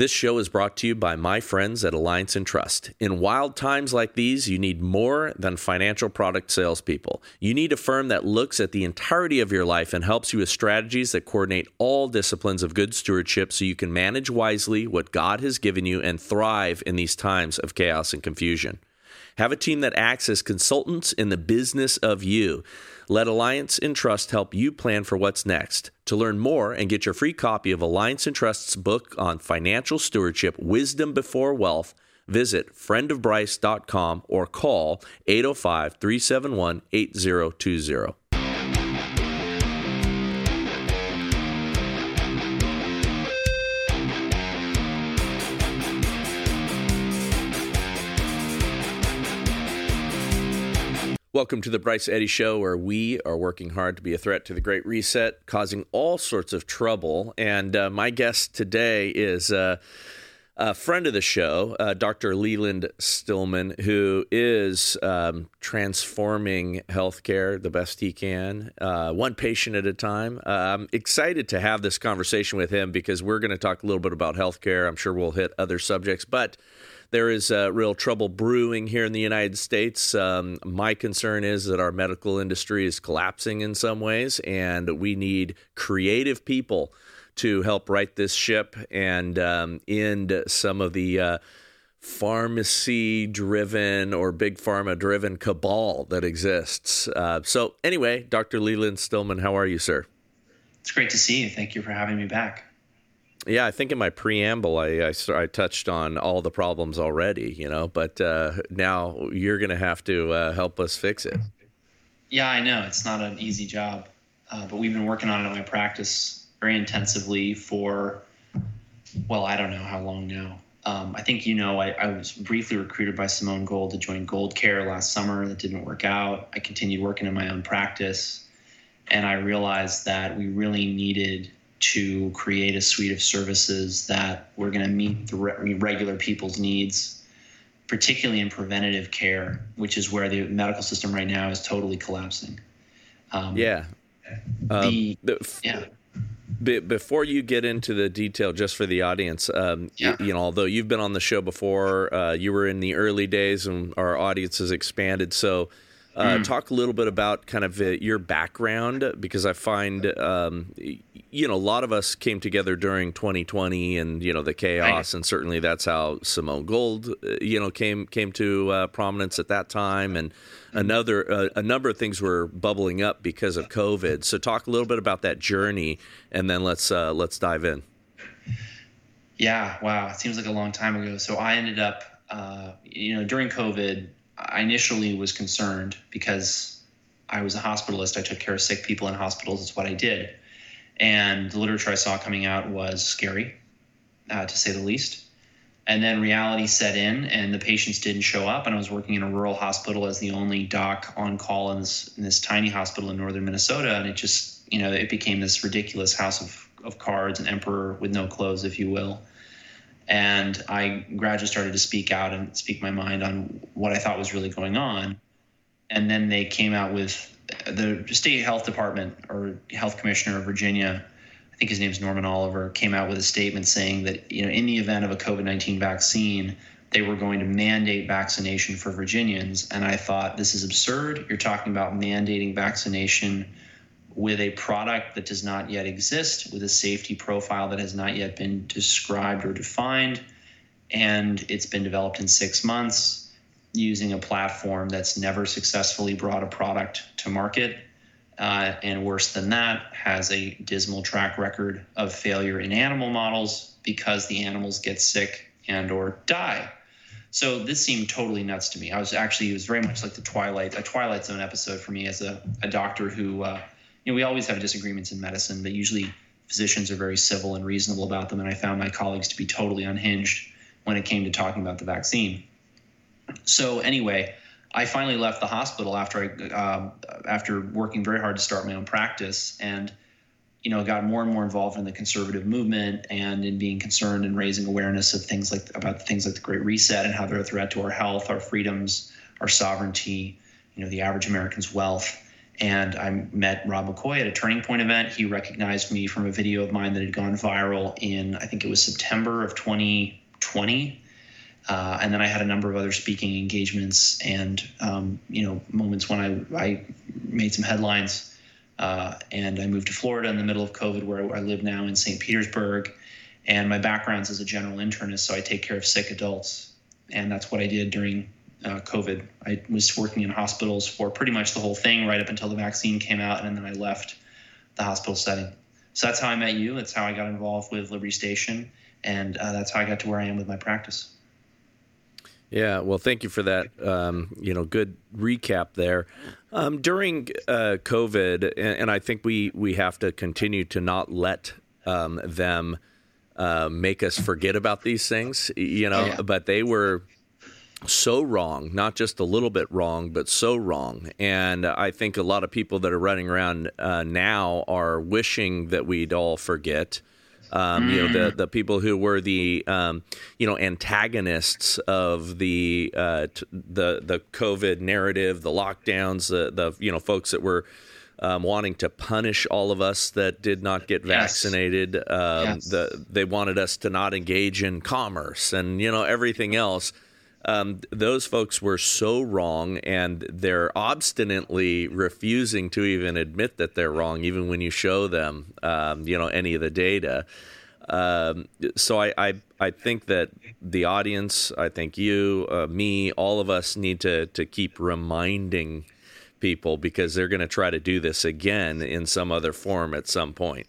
This show is brought to you by my friends at Alliance Entrust. In wild times like these, you need more than financial product salespeople. You need a firm that looks at the entirety of your life and helps you with strategies that coordinate all disciplines of good stewardship so you can manage wisely what God has given you and thrive in these times of chaos and confusion. Have a team that acts as consultants in the business of you. Let Alliance and Entrust help you plan for what's next. To learn more and get your free copy of Alliance and Entrust's book on financial stewardship, Wisdom Before Wealth, visit friendofbryce.com or call 805 371 8020. Welcome to the Bryce Eddy Show, where we are working hard to be a threat to the Great Reset, causing all sorts of trouble. And uh, my guest today is uh, a friend of the show, uh, Dr. Leland Stillman, who is um, transforming healthcare the best he can, uh, one patient at a time. Uh, I'm excited to have this conversation with him because we're going to talk a little bit about healthcare. I'm sure we'll hit other subjects, but there is uh, real trouble brewing here in the United States. Um, my concern is that our medical industry is collapsing in some ways, and we need creative people to help right this ship and um, end some of the uh, pharmacy driven or big pharma driven cabal that exists. Uh, so, anyway, Dr. Leland Stillman, how are you, sir? It's great to see you. Thank you for having me back. Yeah, I think in my preamble, I, I, I, touched on all the problems already, you know, but uh, now you're going to have to uh, help us fix it. Yeah, I know. It's not an easy job, uh, but we've been working on it in my practice very intensively for, well, I don't know how long now. Um, I think you know I, I, was briefly recruited by Simone Gold to join GoldCare last summer. That didn't work out. I continued working in my own practice, and I realized that we really needed to create a suite of services that we're going to meet the re- regular people's needs, particularly in preventative care, which is where the medical system right now is totally collapsing. Um, yeah. The, um, yeah. before you get into the detail, just for the audience, um, yeah. you, you, know, although you've been on the show before, uh, you were in the early days, and our audience has expanded. So, uh, mm. Talk a little bit about kind of uh, your background because I find um, you know a lot of us came together during 2020 and you know the chaos, right. and certainly that's how Simone Gold uh, you know came came to uh, prominence at that time, and another uh, a number of things were bubbling up because of COVID. So talk a little bit about that journey, and then let's uh, let's dive in. Yeah, wow, it seems like a long time ago. So I ended up, you know, during COVID I initially was concerned because I was a hospitalist. I took care of sick people in hospitals. It's what I did. And the literature I saw coming out was scary, uh, to say the least. And then reality set in, and the patients didn't show up. And I was working in a rural hospital as the only doc on call in this, in this tiny hospital in northern Minnesota. And it just, you know, it became this ridiculous house of, of cards, an emperor with no clothes, if you will and I gradually started to speak out and speak my mind on what I thought was really going on. And then they came out with the state health department or health commissioner of Virginia, I think his name is Norman Oliver, came out with a statement saying that you know in the event of a COVID-19 vaccine, they were going to mandate vaccination for Virginians. And I thought this is absurd. You're talking about mandating vaccination with a product that does not yet exist, with a safety profile that has not yet been described or defined, and it's been developed in six months using a platform that's never successfully brought a product to market. Uh, and worse than that, has a dismal track record of failure in animal models because the animals get sick and or die. So this seemed totally nuts to me. I was actually it was very much like the Twilight a Twilight Zone episode for me as a, a doctor who uh, you know, we always have disagreements in medicine, but usually physicians are very civil and reasonable about them. And I found my colleagues to be totally unhinged when it came to talking about the vaccine. So anyway, I finally left the hospital after I uh, after working very hard to start my own practice, and you know got more and more involved in the conservative movement and in being concerned and raising awareness of things like about things like the Great Reset and how they're a threat to our health, our freedoms, our sovereignty, you know, the average American's wealth And I met Rob McCoy at a Turning Point event. He recognized me from a video of mine that had gone viral in, I think it was September of 2020. Uh, and then I had a number of other speaking engagements and um, you know moments when I, I made some headlines. Uh, and I moved to Florida in the middle of COVID, where I live now in St. Petersburg. And my background is as a general internist, so I take care of sick adults, and that's what I did during uh, COVID. I was working in hospitals for pretty much the whole thing right up until the vaccine came out, and then I left the hospital setting. So that's how I met you. That's how I got involved with Liberty Station, and uh, that's how I got to where I am with my practice. Yeah, well, thank you for that. Um, you know, good recap there. Um, during uh, COVID, and, and, I think we we have to continue to not let um, them uh, make us forget about these things. You know, yeah. but they were so wrong, not just a little bit wrong, but so wrong. And I think a lot of people that are running around uh, now are wishing that we'd all forget. Um, mm. You know the mm. the people who were the um, you know antagonists of the uh, t- the the COVID narrative, the lockdowns, the the you know folks that were um, wanting to punish all of us that did not get vaccinated. Yes. Um, yes. The, they wanted us to not engage in commerce and you know everything else. Um, those folks were so wrong, and they're obstinately refusing to even admit that they're wrong, even when you show them, um, you know, any of the data. Um, so I, I, I think that the audience, I think you, uh, me, all of us need to to keep reminding people because they're going to try to do this again in some other form at some point.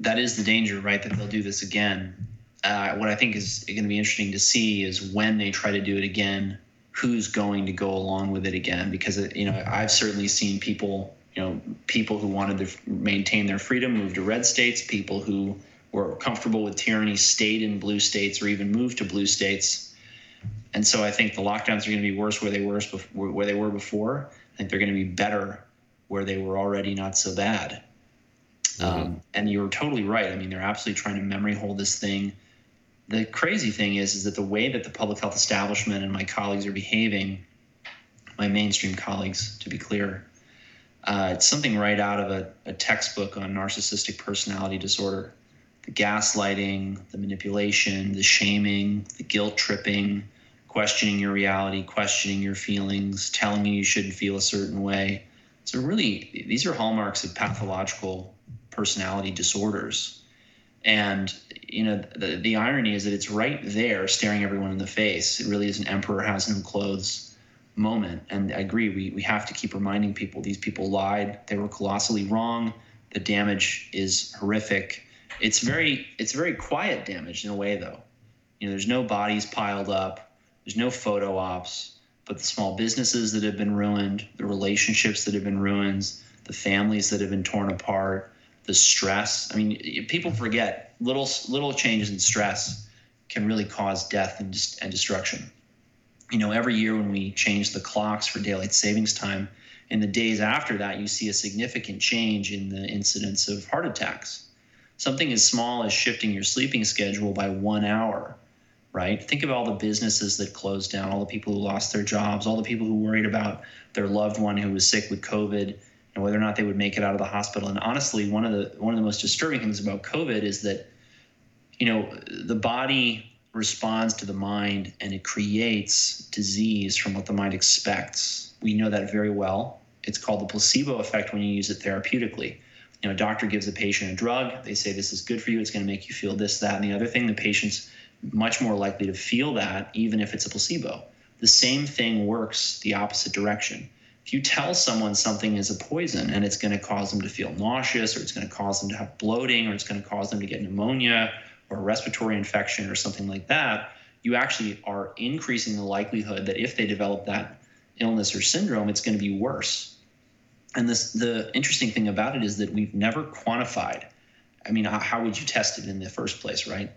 That is the danger, right? That they'll do this again uh, what I think is going to be interesting to see is when they try to do it again, who's going to go along with it again? Because you know, I've certainly seen people, you know, people who wanted to maintain their freedom move to red states, people who were comfortable with tyranny stayed in blue states or even moved to blue states. And so I think the lockdowns are going to be worse where they were where they were before. I think they're going to be better where they were already not so bad. Mm-hmm. Um, and you're totally right. I mean, they're absolutely trying to memory hold this thing the crazy thing is, is that the way that the public health establishment and my colleagues are behaving, my mainstream colleagues, to be clear, uh, it's something right out of a, a textbook on narcissistic personality disorder. The gaslighting, the manipulation, the shaming, the guilt tripping, questioning your reality, questioning your feelings, telling you you shouldn't feel a certain way. So, really, these are hallmarks of pathological personality disorders. And you know, the, the irony is that it's right there staring everyone in the face. It really is an emperor has no clothes moment. And I agree, we, we have to keep reminding people these people lied, they were colossally wrong, the damage is horrific. It's very it's very quiet damage in a way though. You know, there's no bodies piled up, there's no photo ops, but the small businesses that have been ruined, the relationships that have been ruined, the families that have been torn apart, the stress. I mean, people forget little little changes in stress can really cause death and, and destruction. You know, every year when we change the clocks for daylight savings time, in the days after that, you see a significant change in the incidence of heart attacks. Something as small as shifting your sleeping schedule by one hour, right? Think of all the businesses that closed down, all the people who lost their jobs, all the people who worried about their loved one who was sick with COVID and whether or not they would make it out of the hospital. And honestly, one of the one of the most disturbing things about COVID is that you know the body responds to the mind and it creates disease from what the mind expects. We know that very well. It's called the placebo effect when you use it therapeutically. You know, a doctor gives a patient a drug. They say this is good for you. It's going to make you feel this, that, and the other thing. The patient's much more likely to feel that, even if it's a placebo. The same thing works the opposite direction if you tell someone something is a poison and it's going to cause them to feel nauseous or it's going to cause them to have bloating or it's going to cause them to get pneumonia or a respiratory infection or something like that, you actually are increasing the likelihood that if they develop that illness or syndrome, it's going to be worse. And this, the interesting thing about it is that we've never quantified. I mean, how would you test it in the first place, right?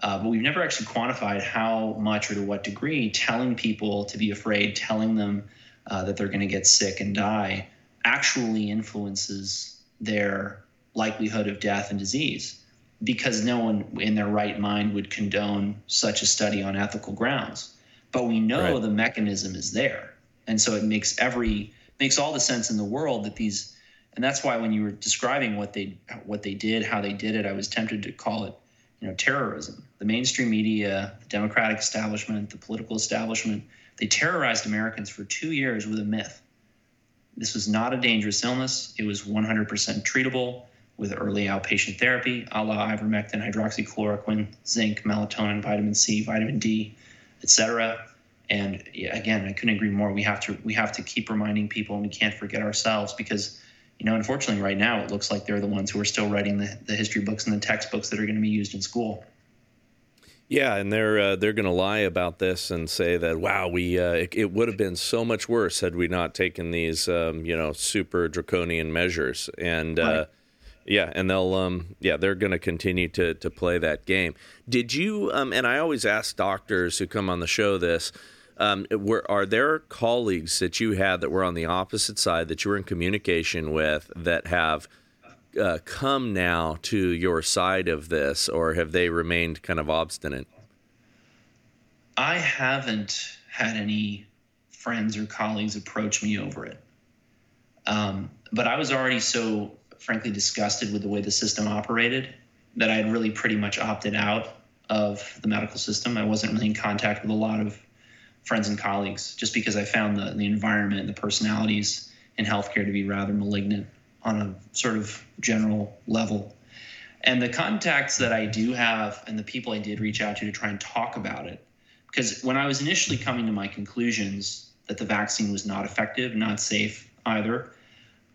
Uh, but we've never actually quantified how much or to what degree telling people to be afraid, telling them uh, that they're going to get sick and die actually influences their likelihood of death and disease because no one in their right mind would condone such a study on ethical grounds. But we know right. the mechanism is there. And so it makes every makes all the sense in the world that these, and that's why when you were describing what they what they did, how they did it, I was tempted to call it, you know, terrorism. The mainstream media, the Democratic establishment, the political establishment, they terrorized Americans for two years with a myth. This was not a dangerous illness. It was 100% treatable with early outpatient therapy, a la ivermectin, hydroxychloroquine, zinc, melatonin, vitamin C, vitamin D, etc. And again, I couldn't agree more. We have to we have to keep reminding people, and we can't forget ourselves because, you know, unfortunately, right now it looks like they're the ones who are still writing the, the history books and the textbooks that are going to be used in school. Yeah, and they're uh, they're going to lie about this and say that wow, we uh, it, it, would have been so much worse had we not taken these um, you know super draconian measures. And uh, right. uh, yeah, and they'll um yeah, they're going to continue to to play that game. Did you um and I always ask doctors who come on the show this um, were are there colleagues that you had that were on the opposite side that you were in communication with that have uh, come now to your side of this, or have they remained kind of obstinate? I haven't had any friends or colleagues approach me over it, um, but I was already so frankly disgusted with the way the system operated that I had really pretty much opted out of the medical system. I wasn't really in contact with a lot of friends and colleagues just because I found the, the environment, the personalities in healthcare to be rather malignant on a sort of general level. And the contacts that I do have and the people I did reach out to to try and talk about it, because when I was initially coming to my conclusions that the vaccine was not effective, not safe either,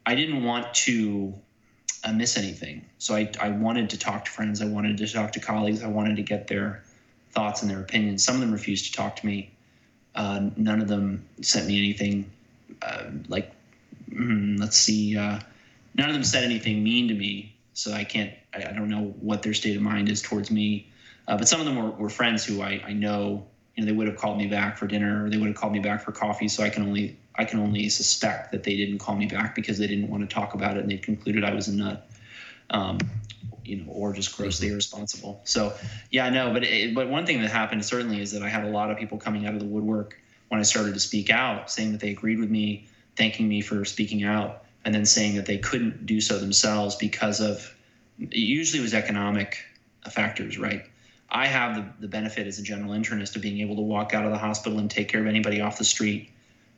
I didn't want to uh, miss anything. So I, I wanted to talk to friends. I wanted to talk to colleagues. I wanted to get their thoughts and their opinions. Some of them refused to talk to me. Uh, none of them sent me anything uh, like, mm, let's see, uh, none of them said anything mean to me. So I can't, I, I don't know what their state of mind is towards me. Uh, but some of them were, were friends who I, I know, you know, they would have called me back for dinner or they would have called me back for coffee. So I can only I can only suspect that they didn't call me back because they didn't want to talk about it and they concluded I was a nut, um, you know, or just grossly mm-hmm. irresponsible. So, yeah, I know. But it, but one thing that happened certainly is that I had a lot of people coming out of the woodwork when I started to speak out, saying that they agreed with me, thanking me for speaking out, and then saying that they couldn't do so themselves because of it usually was economic factors, right? I have the, the benefit as a general internist of being able to walk out of the hospital and take care of anybody off the street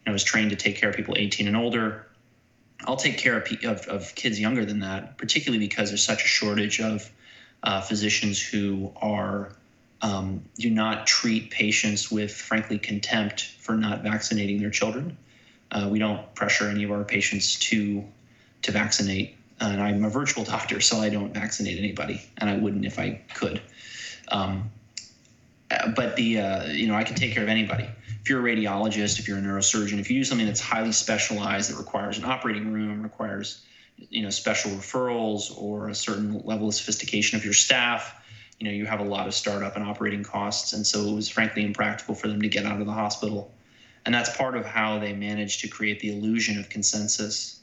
I was trained to take care of people 18 and older. I'll take care of, of, of kids younger than that, particularly because there's such a shortage of uh, physicians who are um, do not treat patients with, frankly, contempt for not vaccinating their children. Uh, we don't pressure any of our patients to to vaccinate. And I'm a virtual doctor, so I don't vaccinate anybody, and I wouldn't if I could. Um, but the uh, you know I can take care of anybody if you're a radiologist, if you're a neurosurgeon, if you do something that's highly specialized that requires an operating room, requires you know special referrals or a certain level of sophistication of your staff, you know you have a lot of startup and operating costs, and so it was frankly impractical for them to get out of the hospital, and that's part of how they managed to create the illusion of consensus.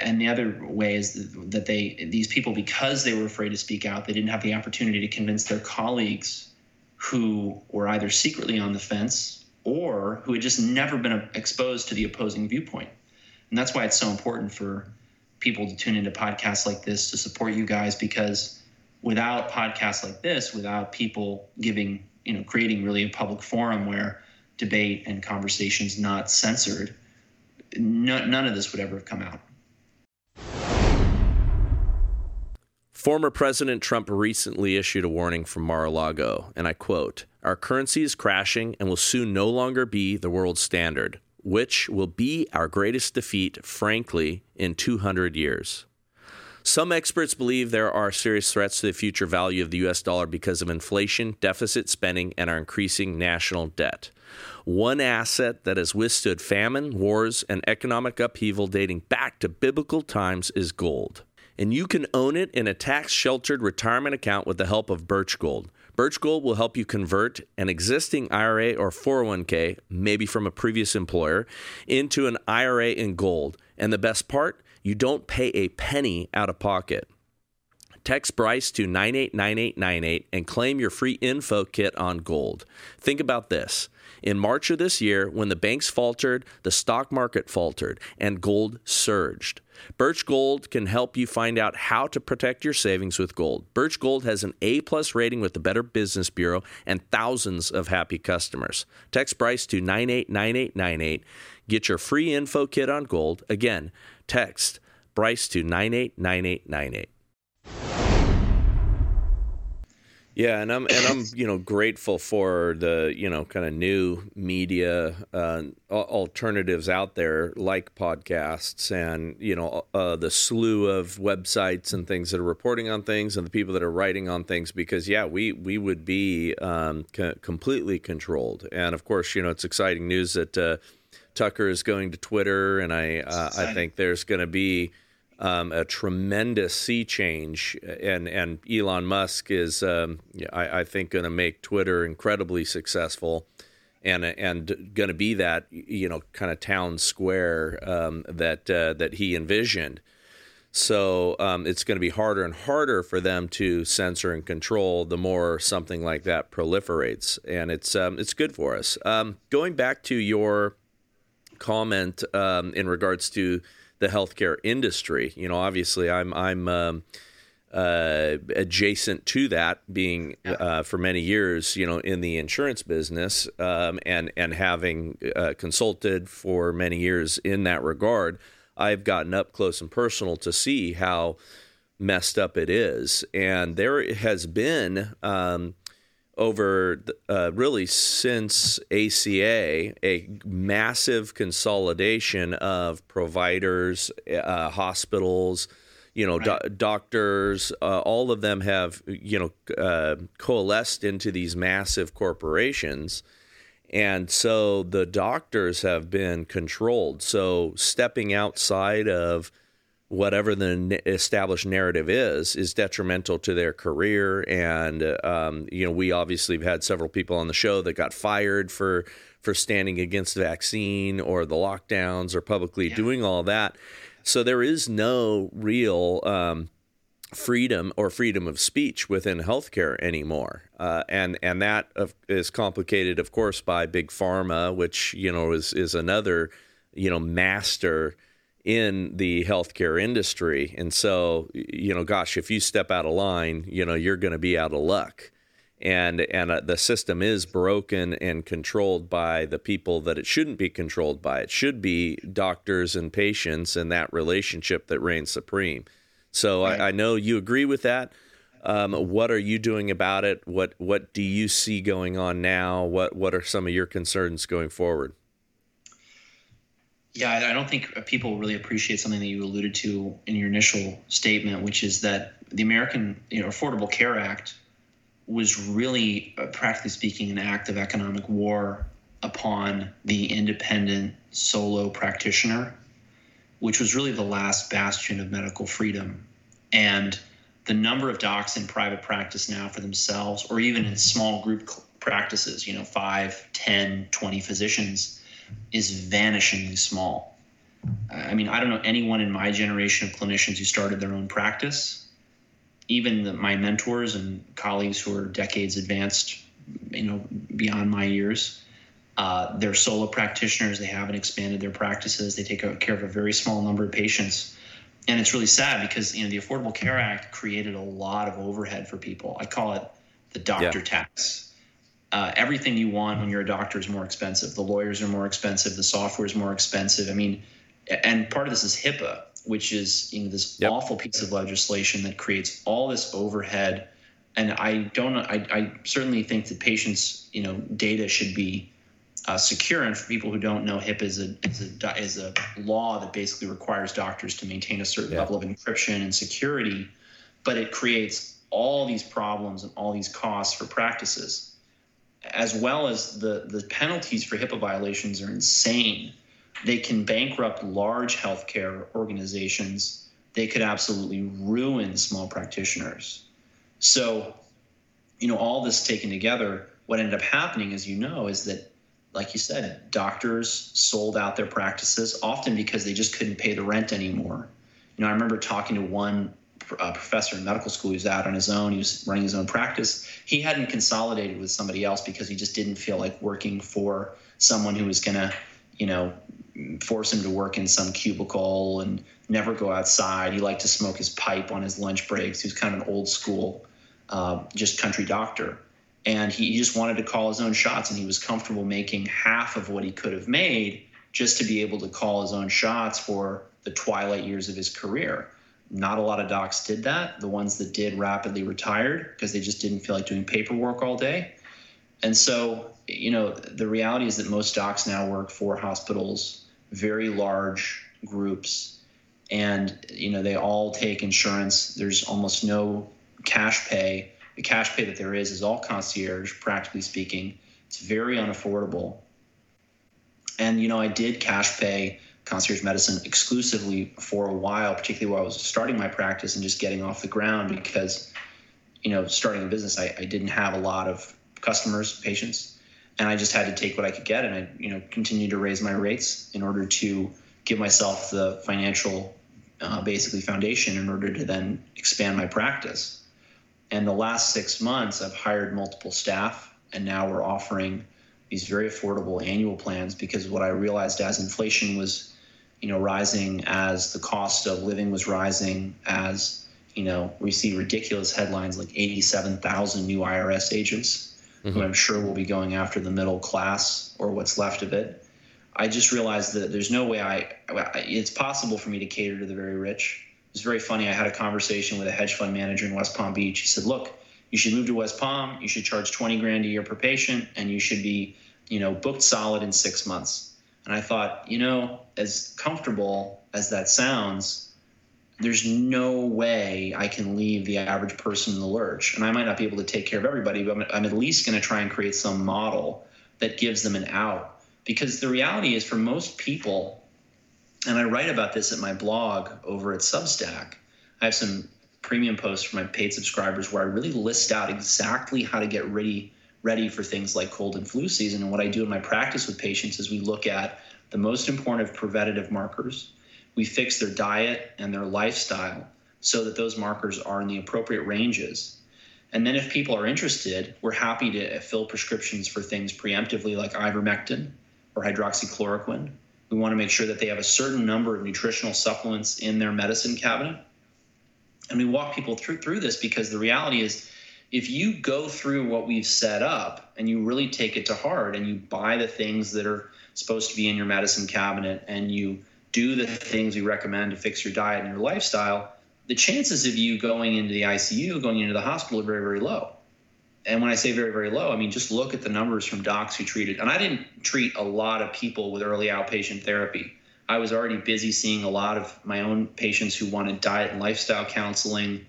And the other way is that they these people because they were afraid to speak out, they didn't have the opportunity to convince their colleagues who were either secretly on the fence or who had just never been exposed to the opposing viewpoint. And that's why it's so important for people to tune into podcasts like this to support you guys because without podcasts like this, without people giving, you know, creating really a public forum where debate and conversations not censored, no, none of this would ever have come out. Former President Trump recently issued a warning from Mar a Lago, and I quote Our currency is crashing and will soon no longer be the world standard, which will be our greatest defeat, frankly, in 200 years. Some experts believe there are serious threats to the future value of the U.S. dollar because of inflation, deficit spending, and our increasing national debt. One asset that has withstood famine, wars, and economic upheaval dating back to biblical times is gold and you can own it in a tax sheltered retirement account with the help of Birch Gold. Birch Gold will help you convert an existing IRA or 401k, maybe from a previous employer, into an IRA in gold. And the best part, you don't pay a penny out of pocket. Text Bryce to 989898 and claim your free info kit on gold. Think about this. In March of this year, when the banks faltered, the stock market faltered, and gold surged. Birch Gold can help you find out how to protect your savings with gold. Birch Gold has an A plus rating with the Better Business Bureau and thousands of happy customers. Text Bryce to 989898. Get your free info kit on gold. Again, text Bryce to 989898. Yeah, and I'm and I'm you know grateful for the you know kind of new media uh, alternatives out there like podcasts and you know uh, the slew of websites and things that are reporting on things and the people that are writing on things because yeah we we would be um, c- completely controlled and of course you know it's exciting news that uh, Tucker is going to Twitter and I uh, I think there's going to be um, a tremendous sea change, and and Elon Musk is, um, I, I, think, going to make Twitter incredibly successful, and and going to be that you know kind of town square um, that uh, that he envisioned. So um, it's going to be harder and harder for them to censor and control the more something like that proliferates, and it's um, it's good for us. Um, going back to your comment in regards to the healthcare industry. You know, obviously, I'm I'm um, uh, adjacent to that, being uh, for many years, you know, in the insurance business, um, and and having uh, consulted for many years in that regard, I've gotten up close and personal to see how messed up it is, and there has been. Um, over uh, really since ACA, a massive consolidation of providers, uh, hospitals, you know, right. do- doctors, uh, all of them have, you know, uh, coalesced into these massive corporations. And so the doctors have been controlled. So stepping outside of whatever the established narrative is is detrimental to their career. And um, you know we obviously have had several people on the show that got fired for for standing against the vaccine or the lockdowns or publicly yeah. doing all that. So there is no real um, freedom or freedom of speech within healthcare anymore, uh, and and that is complicated, of course, by big pharma, which you know is is another you know master in the healthcare industry. And so, you know, gosh, if you step out of line, you know, you're going to be out of luck. And and uh, the system is broken and controlled by the people that it shouldn't be controlled by. It should be doctors and patients and that relationship that reigns supreme. So right. I, I, know you agree with that. Um, what are you doing about it? What what do you see going on now? What what are some of your concerns going forward? Yeah, I don't think people really appreciate something that you alluded to in your initial statement, which is that the American you know, Affordable Care Act was really, uh, practically speaking, an act of economic war upon the independent solo practitioner, which was really the last bastion of medical freedom. And the number of docs in private practice now for themselves, or even in small group practices, you know, 5, 10, 20 physicians is vanishingly small. I mean, I don't know anyone in my generation of clinicians who started their own practice. Even the, my mentors and colleagues who are decades advanced, you know, beyond my years, uh, they're solo practitioners. They haven't expanded their practices. They take care of a very small number of patients, and it's really sad because you know the Affordable Care Act created a lot of overhead for people. I call it the doctor yeah. tax uh, everything you want when you're a doctor is more expensive. The lawyers are more expensive. The software is more expensive. I mean, and part of this is HIPAA, which is you know this yep. awful piece of legislation that creates all this overhead. And I don't. I, I certainly think that patients, you know, data should be uh, secure. And for people who don't know, HIPAA is a, is a is a law that basically requires doctors to maintain a certain level of encryption and security, but it creates all these problems and all these costs for practices as well as the, the penalties for HIPAA violations are insane. They can bankrupt large healthcare organizations. They could absolutely ruin small practitioners. So, you know, all this taken together, what ended up happening, as you know, is that, like you said, doctors sold out their practices often because they just couldn't pay the rent anymore. You know, I remember talking to one uh, professor in medical school. He was out on his own. He was running his own practice. He hadn't consolidated with somebody else because he just didn't feel like working for someone who was going to, you know, force him to work in some cubicle and never go outside. He liked to smoke his pipe on his lunch breaks. He was kind of an old school, uh, just country doctor. And he just wanted to call his own shots, and he was comfortable making half of what he could have made just to be able to call his own shots for the twilight years of his career. Not a lot of docs did that. The ones that did rapidly retired because they just didn't feel like doing paperwork all day. And so, you know, the reality is that most docs now work for hospitals, very large groups, and, you know, they all take insurance. There's almost no cash pay. The cash pay that there is is all concierge, practically speaking. It's very unaffordable. And, you know, I did cash pay concierge medicine exclusively for a while, particularly while I was starting my practice and just getting off the ground because, you know, starting a business, I, I didn't have a lot of customers, patients, and I just had to take what I could get, and I, you know, continued to raise my rates in order to give myself the financial, uh, basically foundation in order to then expand my practice. And the last six months, I've hired multiple staff, and now we're offering these very affordable annual plans because what I realized as inflation was you know, rising as the cost of living was rising, as you know, we see ridiculous headlines like 87,000 new IRS agents, mm-hmm. who I'm sure will be going after the middle class or what's left of it. I just realized that there's no way I, it's possible for me to cater to the very rich. It's very funny. I had a conversation with a hedge fund manager in West Palm Beach. He said, "Look, you should move to West Palm. You should charge 20 grand a year per patient, and you should be, you know, booked solid in six months." And I thought, you know, as comfortable as that sounds, there's no way I can leave the average person in the lurch. And I might not be able to take care of everybody, but I'm, I'm at least going to try and create some model that gives them an out. Because the reality is, for most people, and I write about this at my blog over at Substack, I have some premium posts for my paid subscribers where I really list out exactly how to get ready ready for things like cold and flu season. And what I do in my practice with patients is we look at the most important preventative markers. We fix their diet and their lifestyle so that those markers are in the appropriate ranges. And then if people are interested, we're happy to fill prescriptions for things preemptively like ivermectin or hydroxychloroquine. We want to make sure that they have a certain number of nutritional supplements in their medicine cabinet. And we walk people through through this because the reality is if you go through what we've set up and you really take it to heart and you buy the things that are supposed to be in your medicine cabinet and you do the things we recommend to fix your diet and your lifestyle, the chances of you going into the ICU, going into the hospital are very, very low. And when I say very, very low, I mean just look at the numbers from docs who treated. And I didn't treat a lot of people with early outpatient therapy. I was already busy seeing a lot of my own patients who wanted diet and lifestyle counseling.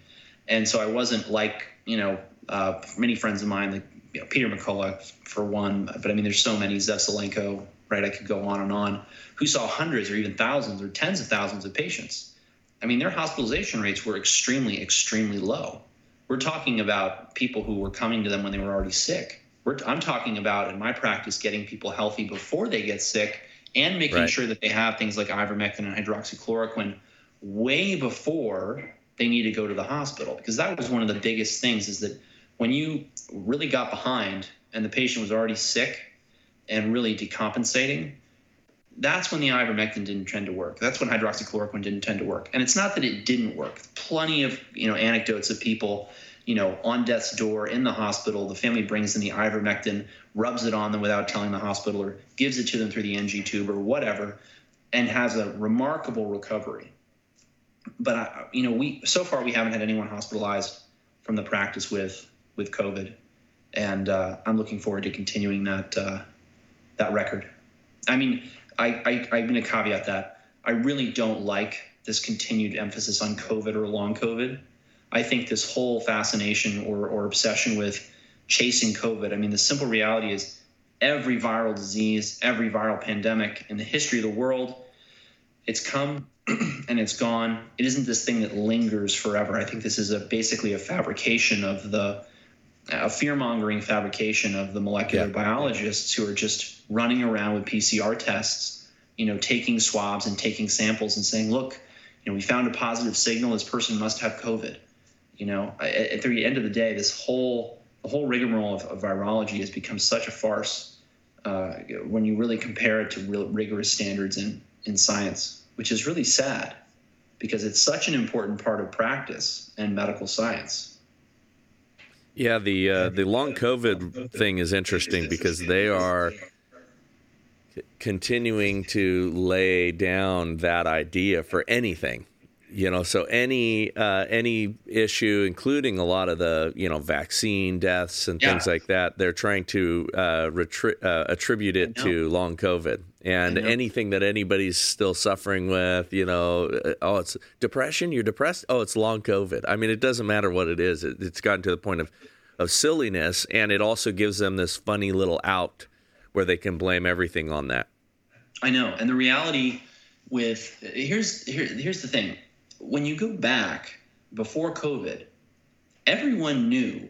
And so I wasn't like, you know, uh, many friends of mine, like you know, Peter McCullough for one, but I mean, there's so many, Zev right? I could go on and on, who saw hundreds or even thousands or tens of thousands of patients. I mean, their hospitalization rates were extremely, extremely low. We're talking about people who were coming to them when they were already sick. We're, I'm talking about, in my practice, getting people healthy before they get sick and making right. sure that they have things like ivermectin and hydroxychloroquine way before they need to go to the hospital. Because that was one of the biggest things is that when you really got behind and the patient was already sick and really decompensating, that's when the ivermectin didn't tend to work. That's when hydroxychloroquine didn't tend to work. And it's not that it didn't work. Plenty of you know anecdotes of people, you know, on death's door in the hospital. The family brings in the ivermectin, rubs it on them without telling the hospital, or gives it to them through the NG tube or whatever, and has a remarkable recovery. But I, you know, we so far we haven't had anyone hospitalized from the practice with with COVID, and uh, I'm looking forward to continuing that uh, that record. I mean, I, I I'm going to caveat that I really don't like this continued emphasis on COVID or long COVID. I think this whole fascination or, or obsession with chasing COVID. I mean, the simple reality is every viral disease, every viral pandemic in the history of the world, it's come and it's gone. It isn't this thing that lingers forever. I think this is a basically a fabrication of the a fear mongering fabrication of the molecular yeah. biologists who are just running around with PCR tests, you know, taking swabs and taking samples and saying, look, you know, we found a positive signal. This person must have COVID. You know, at, the end of the day, this whole the whole rigmarole of, of virology has become such a farce uh, when you really compare it to real rigorous standards in in science, which is really sad because it's such an important part of practice and medical science. Yeah, the uh, the long COVID thing is interesting because they are continuing to lay down that idea for anything you know so any uh, any issue including a lot of the you know vaccine deaths and yeah. things like that they're trying to uh, retri- uh, attribute it to long covid and anything that anybody's still suffering with you know uh, oh it's depression you're depressed? Oh it's long covid. I mean it doesn't matter what it is. It, it's gotten to the point of of silliness and it also gives them this funny little out where they can blame everything on that. I know. And the reality with here's here, here's the thing. When you go back before COVID, everyone knew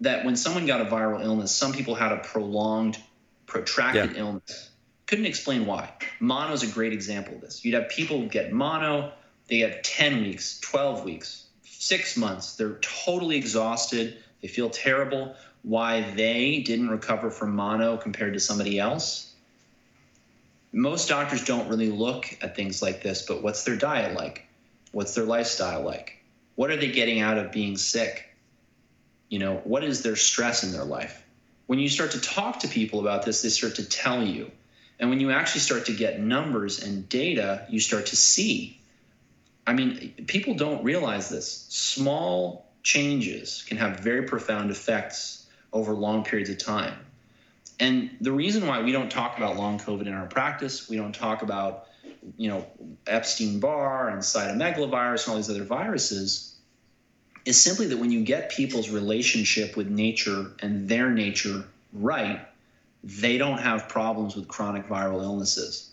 that when someone got a viral illness, some people had a prolonged, protracted yeah. illness. Couldn't explain why. Mono is a great example of this. You'd have people get mono, they have 10 weeks, 12 weeks, six months. They're totally exhausted. They feel terrible. Why they didn't recover from mono compared to somebody else? Most doctors don't really look at things like this, but what's their diet like? What's their lifestyle like? What are they getting out of being sick? You know, what is their stress in their life? When you start to talk to people about this, they start to tell you. And when you actually start to get numbers and data, you start to see. I mean, people don't realize this. Small changes can have very profound effects over long periods of time. And the reason why we don't talk about long COVID in our practice, we don't talk about you know, Epstein Barr and cytomegalovirus and all these other viruses is simply that when you get people's relationship with nature and their nature right, they don't have problems with chronic viral illnesses.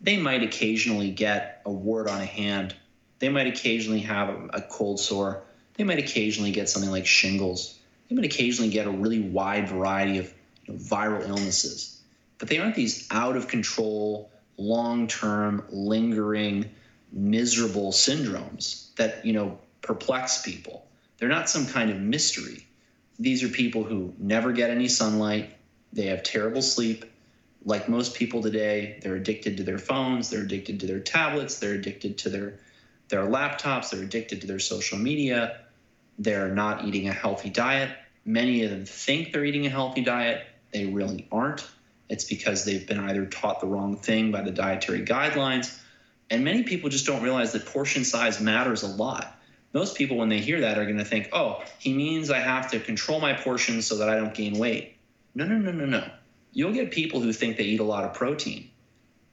They might occasionally get a wart on a hand. They might occasionally have a, cold sore. They might occasionally get something like shingles. They might occasionally get a really wide variety of you know, viral illnesses. But they aren't these out of control, long term, lingering, miserable syndromes that, you know, perplex people. They're not some kind of mystery. These are people who never get any sunlight, they have terrible sleep. Like most people today, they're addicted to their phones, they're addicted to their tablets, they're addicted to their their laptops, they're addicted to their social media. They're not eating a healthy diet. Many of them think they're eating a healthy diet. They really aren't. It's because they've been either taught the wrong thing by the dietary guidelines. And many people just don't realize that portion size matters a lot. Most people, when they hear that, are going to think, oh, he means I have to control my portions so that I don't gain weight. No, no, no, no, no. You'll get people who think they eat a lot of protein.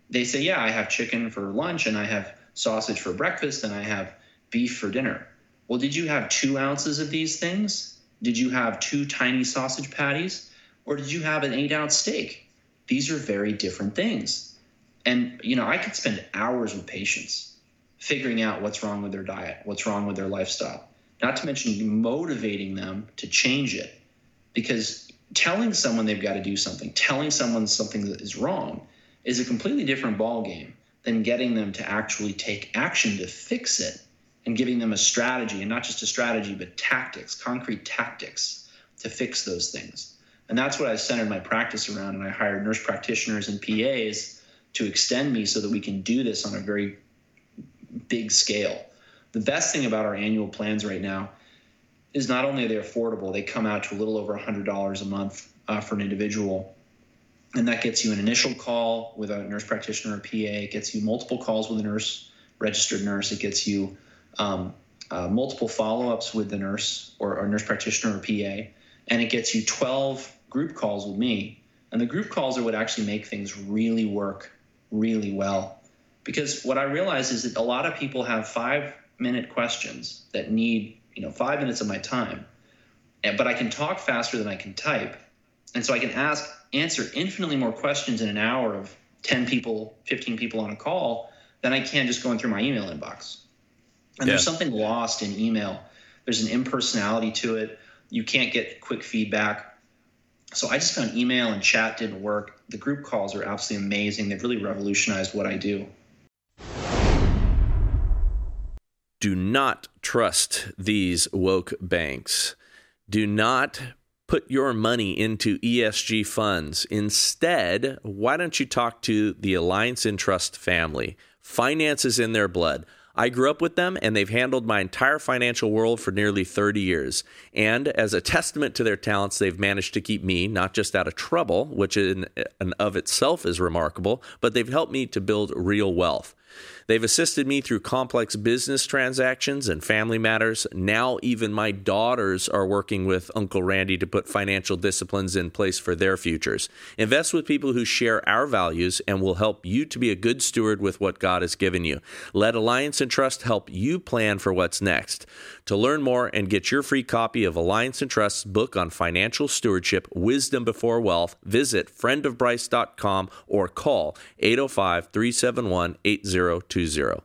They say, yeah, I have chicken for lunch and I have sausage for breakfast and I have beef for dinner. Well, did you have two ounces of these things? Did you have two tiny sausage patties? Or did you have an eight ounce steak? These are very different things. And, you know, I could spend hours with patients figuring out what's wrong with their diet, what's wrong with their lifestyle, not to mention motivating them to change it. Because telling someone they've got to do something, telling someone something that is wrong, is a completely different ballgame than getting them to actually take action to fix it and giving them a strategy, and not just a strategy, but tactics, concrete tactics to fix those things. And that's what I centered my practice around. And I hired nurse practitioners and PAs to extend me so that we can do this on a very big scale. The best thing about our annual plans right now is not only are they affordable, they come out to a little over $100 a month uh, for an individual. And that gets you an initial call with a nurse practitioner or PA. It gets you multiple calls with a nurse, registered nurse. It gets you um, uh, multiple follow ups with the nurse or, or nurse practitioner or PA. And it gets you 12 group calls with me. And the group calls are what actually make things really work really well. Because what I realize is that a lot of people have five minute questions that need, you know, five minutes of my time. But I can talk faster than I can type. And so I can ask, answer infinitely more questions in an hour of 10 people, 15 people on a call than I can just going through my email inbox. And yeah. there's something lost in email. There's an impersonality to it. You can't get quick feedback. So I just found email and chat didn't work. The group calls are absolutely amazing. They've really revolutionized what I do. Do not trust these woke banks. Do not put your money into ESG funds. Instead, why don't you talk to the Alliance Entrust family? Finance is in their blood. I grew up with them and they've handled my entire financial world for nearly 30 years. And as a testament to their talents, they've managed to keep me not just out of trouble, which in and of itself is remarkable, but they've helped me to build real wealth. They've assisted me through complex business transactions and family matters. Now, even my daughters are working with Uncle Randy to put financial disciplines in place for their futures. Invest with people who share our values and will help you to be a good steward with what God has given you. Let Alliance Entrust help you plan for what's next. To learn more and get your free copy of Alliance Entrust's book on financial stewardship, Wisdom Before Wealth, visit friendofbryce.com or call 805 371 8020.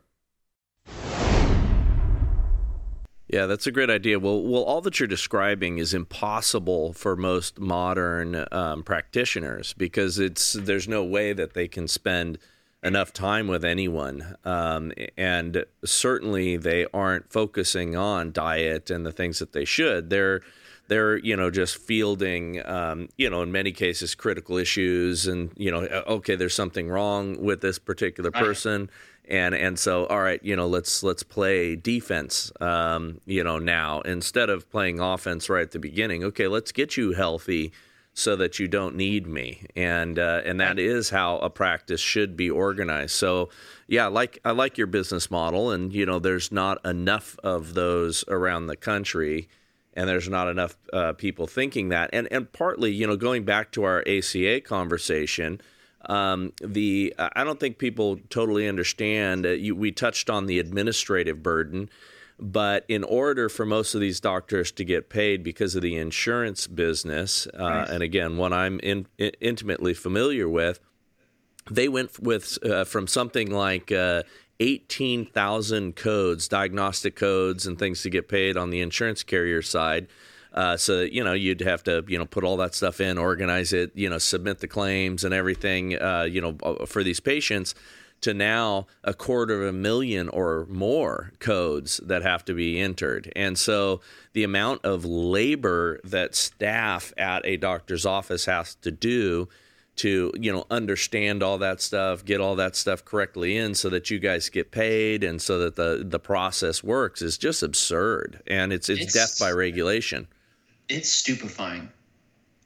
Yeah, that's a great idea. Well, well, all that you're describing is impossible for most modern um, practitioners because it's there's no way that they can spend enough time with anyone. Um, and certainly they aren't focusing on diet and the things that they should. They're they're you know just fielding um, you know in many cases critical issues and you know okay there's something wrong with this particular person. And and so all right you know let's let's play defense um, you know now instead of playing offense right at the beginning. Okay let's get you healthy so that you don't need me. And uh, and that is how a practice should be organized. So yeah I like I like your business model. And you know there's not enough of those around the country and there's not enough uh, people thinking that. And and partly you know going back to our ACA conversation um, the I don't think people totally understand uh, you, we touched on the administrative burden but in order for most of these doctors to get paid because of the insurance business, uh, and again, one I'm in, in, intimately familiar with, they went with uh, from something like uh, 18,000 codes, diagnostic codes, and things to get paid on the insurance carrier side. Uh, so you know you'd have to you know put all that stuff in, organize it, you know submit the claims and everything uh, you know uh, for these patients to now a quarter of a million or more codes that have to be entered. And so the amount of labor that staff at a doctor's office has to do to you know understand all that stuff get all that stuff correctly in so that you guys get paid and so that the the process works is just absurd and it's it's, it's death by regulation it's stupefying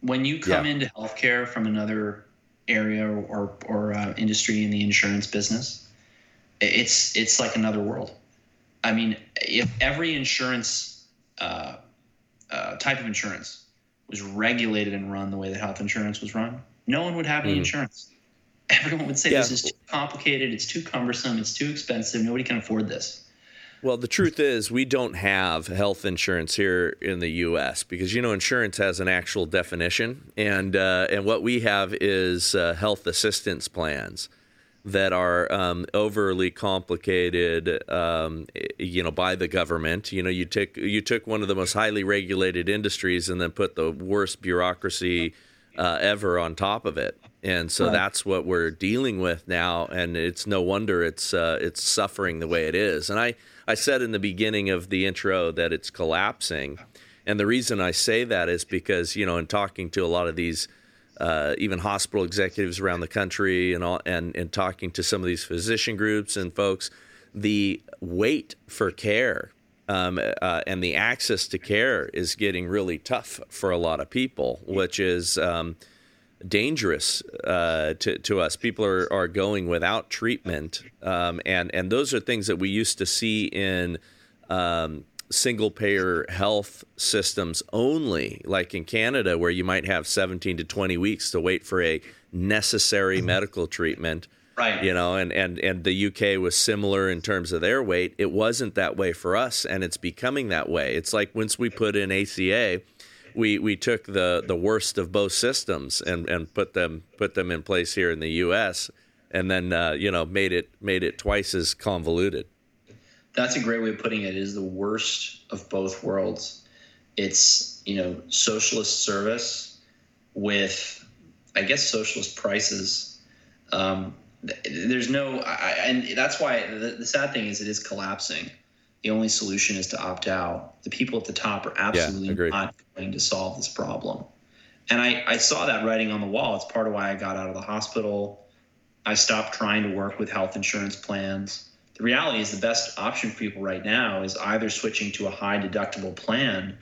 when you come yeah. into healthcare from another area or or uh, industry in the insurance business, it's it's like another world. I mean, if every insurance uh, uh, type of insurance was regulated and run the way that health insurance was run, no one would have any mm. insurance. Everyone would say yeah. this is too complicated, it's too cumbersome, it's too expensive, nobody can afford this. Well, the truth is, we don't have health insurance here in the U.S. because you know insurance has an actual definition, and uh, and what we have is uh, health assistance plans that are um, overly complicated, um, you know, by the government. You know, you took you took one of the most highly regulated industries and then put the worst bureaucracy uh, ever on top of it. And so right. that's what we're dealing with now, and it's no wonder it's uh, it's suffering the way it is. And I I said in the beginning of the intro that it's collapsing. And the reason I say that is because, you know, in talking to a lot of these, uh, even hospital executives around the country and, all, and, and talking to some of these physician groups and folks, the wait for care um, uh, and the access to care is getting really tough for a lot of people, which is. Um, dangerous uh, to, to us. People are, are going without treatment. Um, and, and those are things that we used to see in um, single payer health systems only, like in Canada, where you might have 17 to 20 weeks to wait for a necessary mm-hmm. medical treatment. Right. You know, and, and, and the UK was similar in terms of their weight. It wasn't that way for us, and it's becoming that way. It's like once we put in ACA, we we took the the worst of both systems and and put them put them in place here in the U.S. and then uh, you know made it made it twice as convoluted. That's a great way of putting it. It is the worst of both worlds. It's you know socialist service with, I guess, socialist prices. Um, there's no, I, and that's why the, the sad thing is it is collapsing the only solution is to opt out. The people at the top are absolutely yeah, not going to solve this problem. And I, I saw that writing on the wall. It's part of why I got out of the hospital. I stopped trying to work with health insurance plans. The reality is the best option for people right now is either switching to a high deductible plan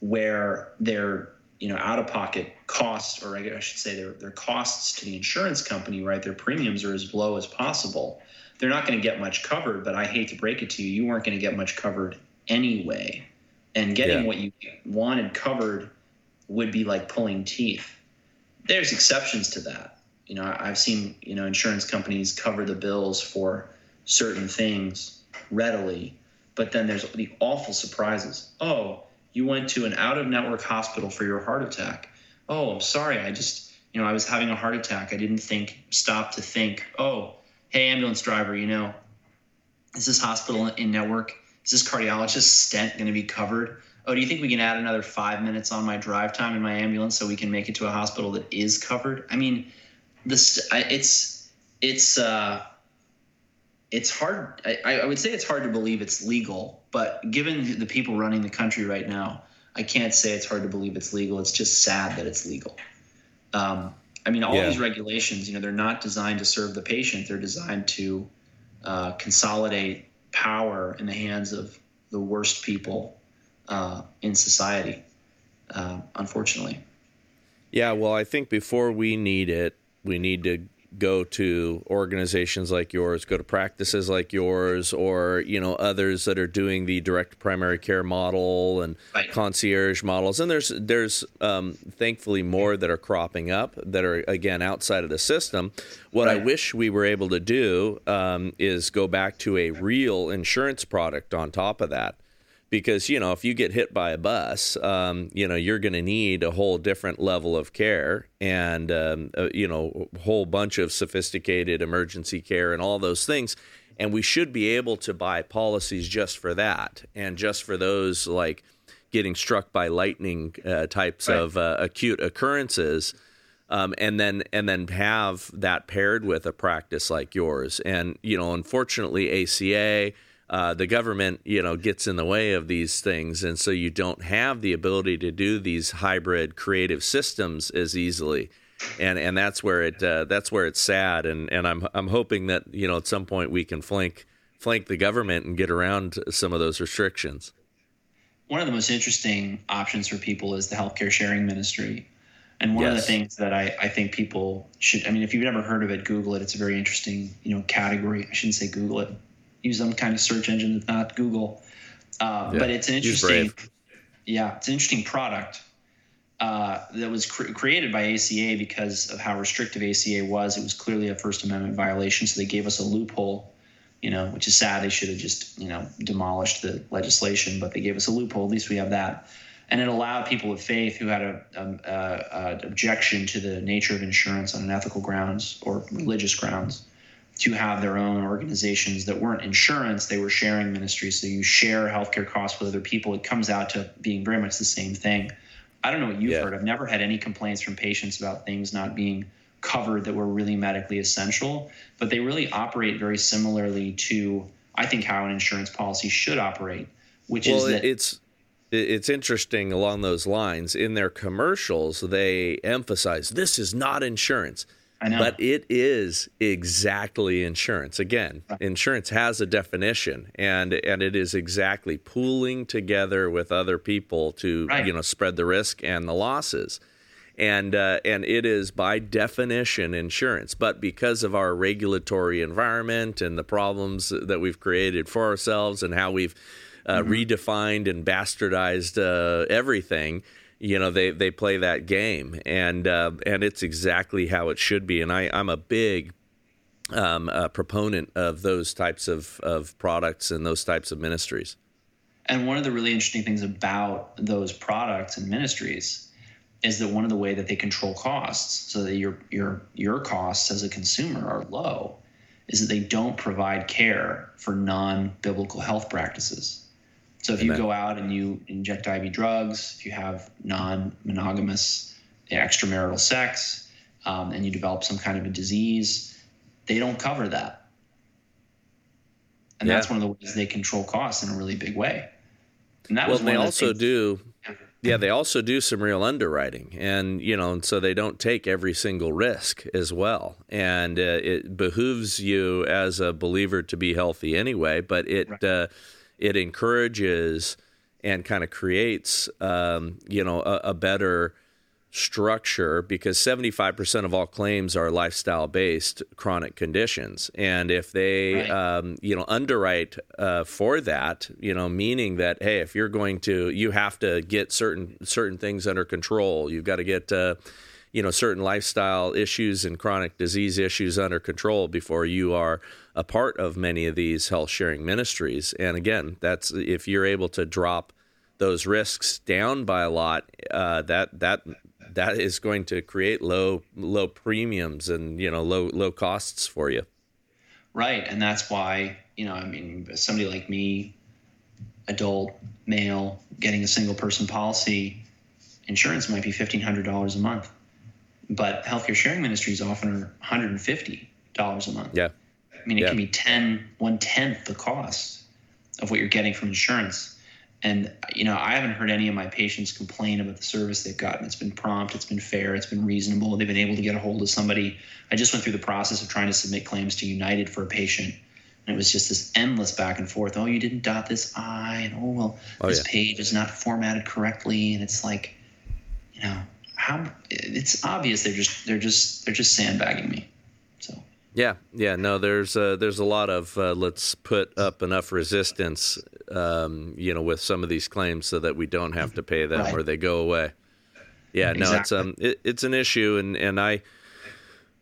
where their you know out of pocket costs or I should say their, their costs to the insurance company right? Their premiums are as low as possible. They're not going to get much covered but I hate to break it to you you weren't going to get much covered anyway. And getting yeah. what you wanted covered would be like pulling teeth. There's exceptions to that. You know I've seen you know insurance companies cover the bills for certain things readily but then there's the awful surprises. Oh you went to an out of network hospital for your heart attack. Oh, I'm sorry. I just, you know, I was having a heart attack. I didn't think, stop to think, oh, hey, ambulance driver, you know, is this hospital in network? Is this cardiologist stent going to be covered? Oh, do you think we can add another five minutes on my drive time in my ambulance so we can make it to a hospital that is covered? I mean, this, it's, it's, uh, it's hard. I, I would say it's hard to believe it's legal, but given the people running the country right now, I can't say it's hard to believe it's legal. It's just sad that it's legal. Um, I mean, all yeah. these regulations, you know, they're not designed to serve the patient. They're designed to uh, consolidate power in the hands of the worst people uh, in society, uh, unfortunately. Yeah, well, I think before we need it, we need to go to organizations like yours, go to practices like yours, or you know others that are doing the direct primary care model and right. concierge models. And there's there's um, thankfully more that are cropping up that are again outside of the system. What right. I wish we were able to do um, is go back to a real insurance product on top of that because you know if you get hit by a bus um, you know you're going to need a whole different level of care and um, uh, you know a whole bunch of sophisticated emergency care and all those things and we should be able to buy policies just for that and just for those like getting struck by lightning uh, types right. of uh, acute occurrences um, and then and then have that paired with a practice like yours and you know unfortunately ACA uh, the government, you know, gets in the way of these things, and so you don't have the ability to do these hybrid creative systems as easily, and and that's where it uh, that's where it's sad, and and I'm I'm hoping that you know at some point we can flank flank the government and get around some of those restrictions. One of the most interesting options for people is the healthcare sharing ministry. And one yes. of the things that I, I think people should, I mean, if you've never heard of it, Google it. It's a very interesting, you know, category. I shouldn't say Google it use some kind of search engine that's not Google. Uh, yeah, but it's an interesting, yeah, it's an interesting product uh, that was cr- created by ACA because of how restrictive ACA was. It was clearly a First Amendment violation, so they gave us a loophole. You know, which is sad. They should have just you know demolished the legislation, but they gave us a loophole. At least we have that, and it allowed people of faith who had a, a, a, a objection to the nature of insurance on ethical grounds or religious grounds to have their own organizations that weren't insurance, they were sharing ministries. So you share healthcare costs with other people. It comes out to being very much the same thing. I don't know what you've yeah. heard. I've never had any complaints from patients about things not being covered that were really medically essential, but they really operate very similarly to, I think, how an insurance policy should operate, which well, is that it's it's interesting along those lines. In their commercials, they emphasize this is not insurance. But it is exactly insurance. Again, insurance has a definition, and and it is exactly pooling together with other people to right. you know spread the risk and the losses, and uh, and it is by definition insurance. But because of our regulatory environment and the problems that we've created for ourselves and how we've uh, mm-hmm. redefined and bastardized uh, everything you know they they play that game and uh, and it's exactly how it should be and I I'm a big um, a proponent of those types of of products and those types of ministries. And one of the really interesting things about those products and ministries is that one of the way that they control costs so that your your your costs as a consumer are low is that they don't provide care for non-biblical health practices. So if you go out and you inject IV drugs, if you have non-monogamous extramarital sex, um, and you develop some kind of a disease, they don't cover that. and yeah. that's one of the ways they control costs in a really big way. And that well, was they also things, do. Yeah. yeah, they also do some real underwriting, and you know, and so they don't take every single risk as well. And uh, it behooves you as a believer to be healthy anyway, but it right. uh, it encourages and kind of creates, um, you know, a, a better structure because 75% of all claims are lifestyle based chronic conditions and if they right. um, you know underwrite uh, for that you know meaning that hey if you're going to you have to get certain certain things under control you've got to get uh, you know certain lifestyle issues and chronic disease issues under control before you are a part of many of these health sharing ministries and again that's if you're able to drop those risks down by a lot, uh, that that that is going to create low low premiums and you know low low costs for you. Right, and that's why you know I mean somebody like me, adult male, getting a single person policy, insurance might be fifteen hundred dollars a month, but healthcare sharing ministries often are one hundred and fifty dollars a month. Yeah, I mean it yeah. can be ten one tenth the cost of what you're getting from insurance and you know, I haven't heard any of my patients complain about the service they've gotten. It's been prompt, it's been fair, it's been reasonable. They've been able to get a hold of somebody. I just went through the process of trying to submit claims to United for a patient, and it was just this endless back and forth. Oh, you didn't dot this I, and oh well, oh, this yeah. page is not formatted correctly, and it's like, you know, how it's obvious they're just they're just they're just sandbagging me. So. Yeah, yeah, no, there's uh, there's a lot of uh, let's put up enough resistance, um, you know, with some of these claims so that we don't have to pay them right. or they go away. Yeah, exactly. no, it's um, it, it's an issue, and and I,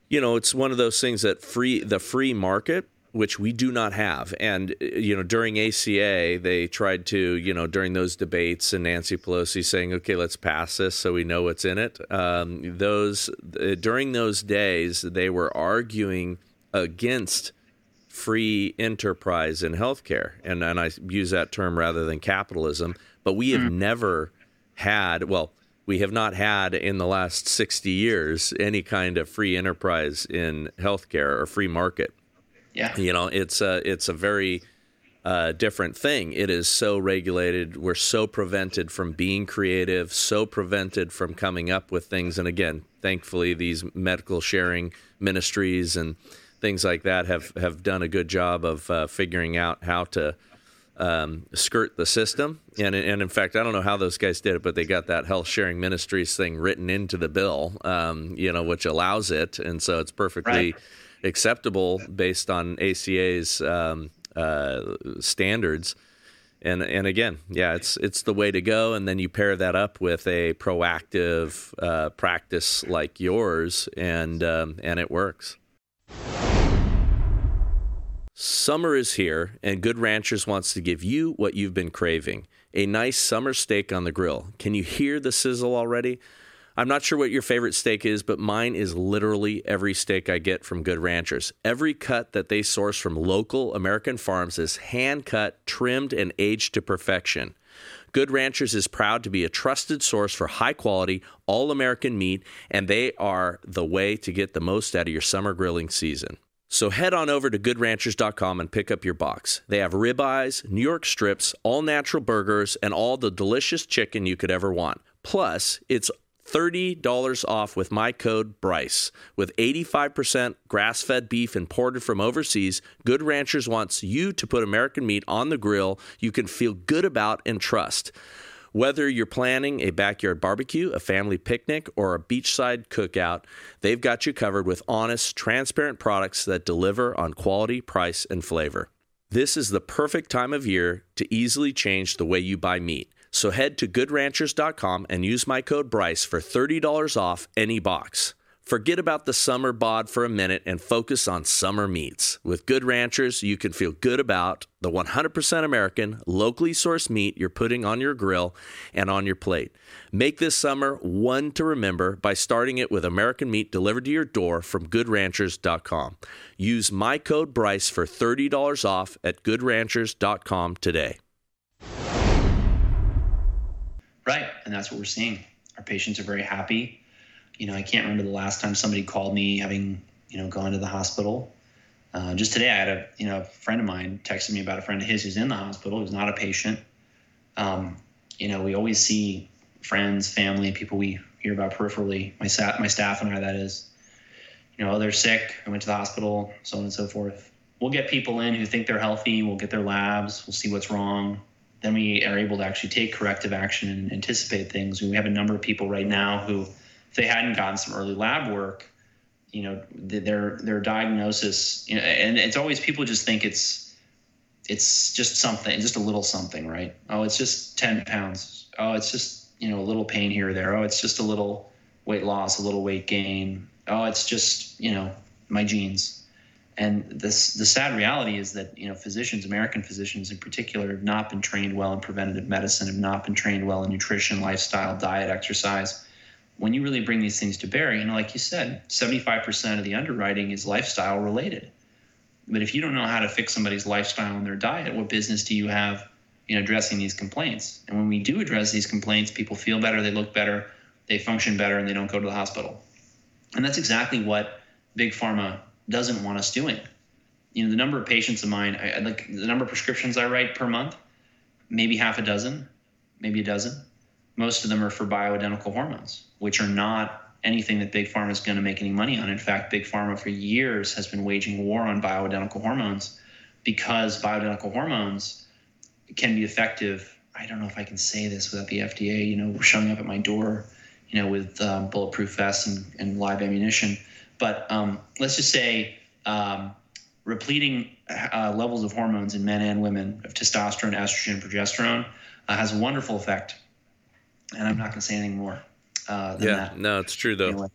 you know, it's one of those things that free the free market, which we do not have, and you know, during ACA they tried to, you know, during those debates and Nancy Pelosi saying, okay, let's pass this so we know what's in it. Um, those uh, during those days they were arguing against free enterprise in healthcare. And, and I use that term rather than capitalism. But we have mm. never had, well, we have not had in the last 60 years any kind of free enterprise in healthcare or free market. Yeah. You know, it's a, it's a very uh, different thing. It is so regulated. We're so prevented from being creative, so prevented from coming up with things. And again, thankfully, these medical sharing ministries and things like that have have done a good job of uh, figuring out how to um, skirt the system. And and in fact, I don't know how those guys did it, but they got that health sharing ministries thing written into the bill, um, you know, which allows it, and so it's perfectly right. Acceptable based on ACA's um, uh, standards. And and again, yeah, it's it's the way to go. And then you pair that up with a proactive uh, practice like yours, and um, and it works. Summer is here, and Good Ranchers wants to give you what you've been craving a nice summer steak on the grill. Can you hear the sizzle already? I'm not sure what your favorite steak is, but mine is literally every steak I get from Good Ranchers. Every cut that they source from local American farms is hand cut, trimmed, and aged to perfection. Good Ranchers is proud to be a trusted source for high quality, all American meat, and they are the way to get the most out of your summer grilling season. So head on over to goodranchers.com and pick up your box. They have ribeyes, New York strips, all natural burgers, and all the delicious chicken you could ever want. Plus, it's $30 off with my code BRYCE. With 85% grass fed beef imported from overseas, Good Ranchers wants you to put American meat on the grill you can feel good about and trust. Whether you're planning a backyard barbecue, a family picnic, or a beachside cookout, they've got you covered with honest, transparent products that deliver on quality, price, and flavor. This is the perfect time of year to easily change the way you buy meat. So head to goodranchers.com and use my code BRYCE for $30 off any box. Forget about the summer bod for a minute and focus on summer meats. With Good Ranchers, you can feel good about the 100% American, locally sourced meat you're putting on your grill and on your plate. Make this summer one to remember by starting it with American meat delivered to your door from goodranchers.com. Use my code BRYCE for $30 off at goodranchers.com today. Right, and that's what we're seeing. Our patients are very happy you know, I can't remember the last time somebody called me having, you know, gone to the hospital. Uh, just today, I had a you know a friend of mine texted me about a friend of his who's in the hospital, who's not a patient. Um, you know, we always see friends, family, people we hear about peripherally. My staff, my staff and I, that is. You know, oh, they're sick. I went to the hospital, so on and so forth. We'll get people in who think they're healthy. We'll get their labs. We'll see what's wrong. Then we are able to actually take corrective action and anticipate things. We have a number of people right now who, if they hadn't gotten some early lab work, you know, their their diagnosis, you know, and it's always people just think it's it's just something, just a little something, right? Oh, it's just 10 pounds. Oh, it's just, you know, a little pain here or there. Oh, it's just a little weight loss, a little weight gain. Oh, it's just, you know, my genes. And this the sad reality is that, you know, physicians, American physicians in particular, have not been trained well in preventative medicine, have not been trained well in nutrition, lifestyle, diet, exercise. When you really bring these things to bear, you know, like you said, 75% of the underwriting is lifestyle related but if you don't know how to fix somebody's lifestyle and their diet, what business do you have, know, addressing these complaints? And when we do address these complaints, people feel better, they look better, they function better, and they don't go to the hospital. And that's exactly what big pharma doesn't want us doing. You know, the number of patients of mine, I, like the number of prescriptions I write per month, maybe half a dozen, maybe a dozen. Most of them are for bioidentical hormones, which are not anything that big pharma is going to make any money on. In fact, big pharma for years has been waging war on bioidentical hormones because bioidentical hormones can be effective. I don't know if I can say this without the FDA, you know, showing up at my door, you know, with um, bulletproof vests and, and, live ammunition. But um, let's just say um, repleting uh, levels of hormones in men and women of testosterone, estrogen, progesterone uh, has a wonderful effect. And I'm not going to say anything more uh, yeah, that. no, it's true though. Anyway,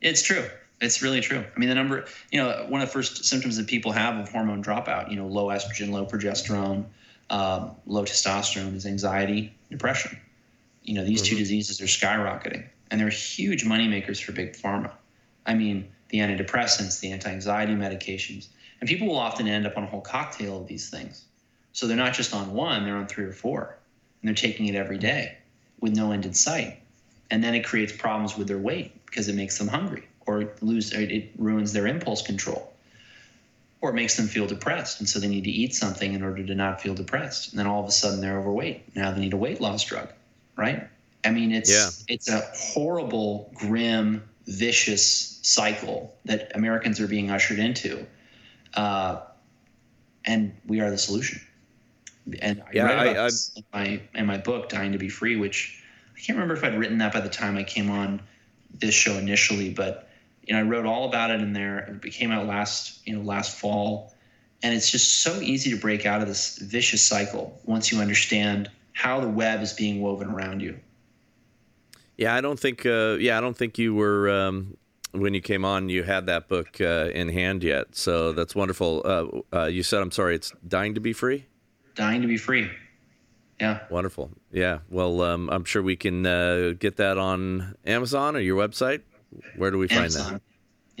it's true. It's really true. I mean, the number, you know, one of the first symptoms that people have of hormone dropout, you know, low estrogen, low progesterone, um, low testosterone is anxiety, depression. You know, these mm-hmm. two diseases are skyrocketing and they're huge money makers for big pharma. I mean, the antidepressants, the anti anxiety medications. And people will often end up on a whole cocktail of these things. So they're not just on one, they're on three or four. And they're taking it every day with no end in sight and then it creates problems with their weight because it makes them hungry or lose it ruins their impulse control or it makes them feel depressed and so they need to eat something in order to not feel depressed and then all of a sudden they're overweight now they need a weight loss drug right i mean it's yeah. it's a horrible grim vicious cycle that americans are being ushered into uh, and we are the solution and I yeah, write about I, in my in my book dying to be free which I can't remember if I'd written that by the time I came on this show initially, but you know, I wrote all about it in there. It came out last, you know, last fall, and it's just so easy to break out of this vicious cycle once you understand how the web is being woven around you. Yeah, I don't think. Uh, yeah, I don't think you were um, when you came on. You had that book uh, in hand yet, so that's wonderful. Uh, uh you said, "I'm sorry, it's dying to be free." Dying to be free. Yeah. Wonderful. Yeah. Well, um, I'm sure we can uh, get that on Amazon or your website. Where do we find Amazon. that?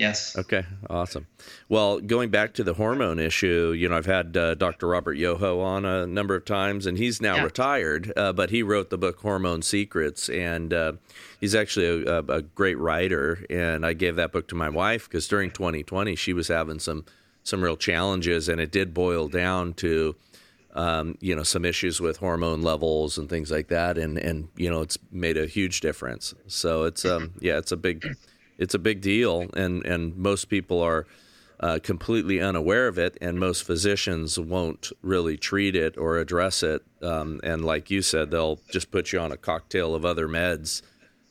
Yes. Okay. Awesome. Well, going back to the hormone issue, you know, I've had uh, Dr. Robert Yoho on a number of times, and he's now yeah. retired, uh, but he wrote the book Hormone Secrets, and uh, he's actually a, a, great writer. And I gave that book to my wife because during 2020 she was having some some real challenges, and it did boil down to um, you know, some issues with hormone levels and things like that, and and you know, it's made a huge difference. So it's um, yeah, it's a big, it's a big deal, and and most people are. Uh, completely unaware of it, and most physicians won't really treat it or address it. Um, and like you said, they'll just put you on a cocktail of other meds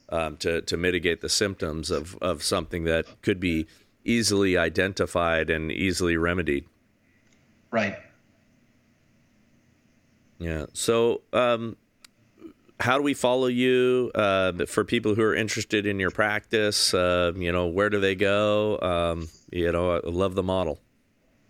um, to to mitigate the symptoms of of something that could be easily identified and easily remedied. Right. Yeah. So, um, how do we follow you uh, for people who are interested in your practice? Uh, you know, where do they go? Um, you know, I love the model.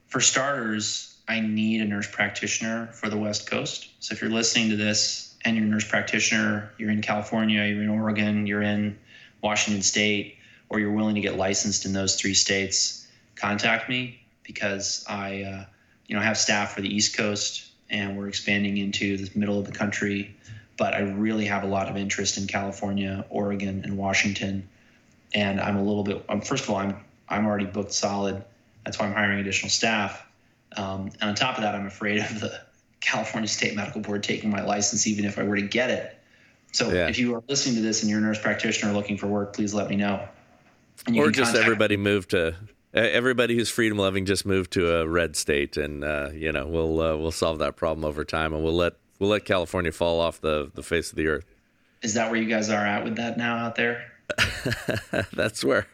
For starters, I need a nurse practitioner for the West Coast. So if you're listening to this and you're a nurse practitioner, you're in California, you're in Oregon, you're in Washington State, or you're willing to get licensed in those three states, contact me because I, uh, you know, have staff for the East Coast, and we're expanding into the middle of the country. But I really have a lot of interest in California, Oregon, and Washington. And I'm a little bit. Um, first of all, I'm I'm already booked solid That's why I'm hiring additional staff. Um, and on top of that, I'm afraid of the California State Medical Board taking my license, even if I were to get it. So yeah. if you are listening to this and you're a nurse practitioner looking for work, please let me know. Or just everybody move to everybody who's freedom loving just move to a red state, and uh, you know we'll uh, we'll solve that problem over time, and we'll let we'll let California fall off the the face of the earth. Is that where you guys are at with that now out there? That's where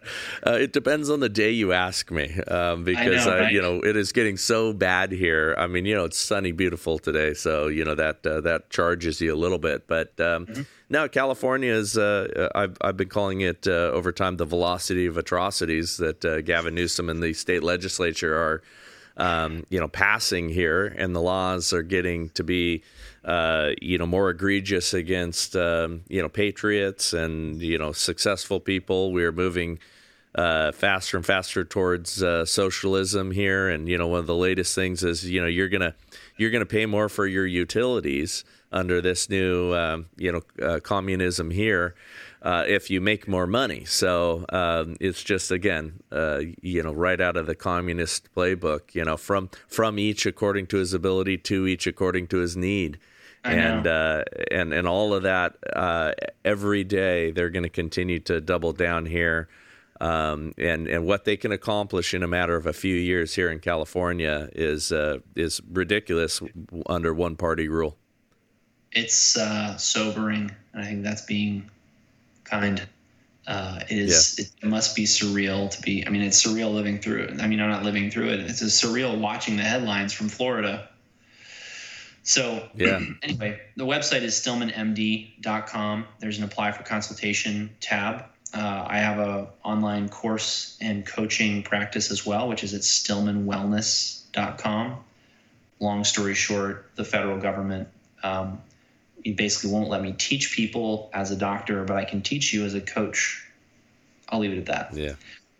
uh, it depends on the day you ask me, um, because I know, right? you know it is getting so bad here. I mean, you know, it's sunny, beautiful today, so you know that uh, that charges you a little bit. But um, mm-hmm. now California is, uh, I've I've been calling it uh, over time the velocity of atrocities that uh, Gavin Newsom and the state legislature are, um, you know, passing here, and the laws are getting to be uh, you know, more egregious against, um, you know, patriots and, you know, successful people. We're moving uh, faster and faster towards uh, socialism here. And, you know, one of the latest things is, you know, you're going to, you're going to pay more for your utilities under this new, um, you know, uh, communism here. Uh, if you make more money. So um, it's just again, uh, you know, right out of the communist playbook. You know, from from each according to his ability, to each according to his need and uh, and and all of that uh, every day they're going to continue to double down here um, and and what they can accomplish in a matter of a few years here in California is uh, is ridiculous under one party rule. It's uh, sobering, and I think that's being kind. Uh, it is. Yeah. It must be surreal to be. I mean, it's surreal living through it. I mean, I'm not living through it. It's a surreal watching the headlines from Florida so yeah. anyway, the website is stillmanmd.com. There's an apply for consultation tab. Uh, I have a online course and coaching practice as well, which is at stillmanwellness.com. Long story short, the federal government um, basically won't let me teach people as a doctor, but I can teach you as a coach. I'll leave it at that. Yeah.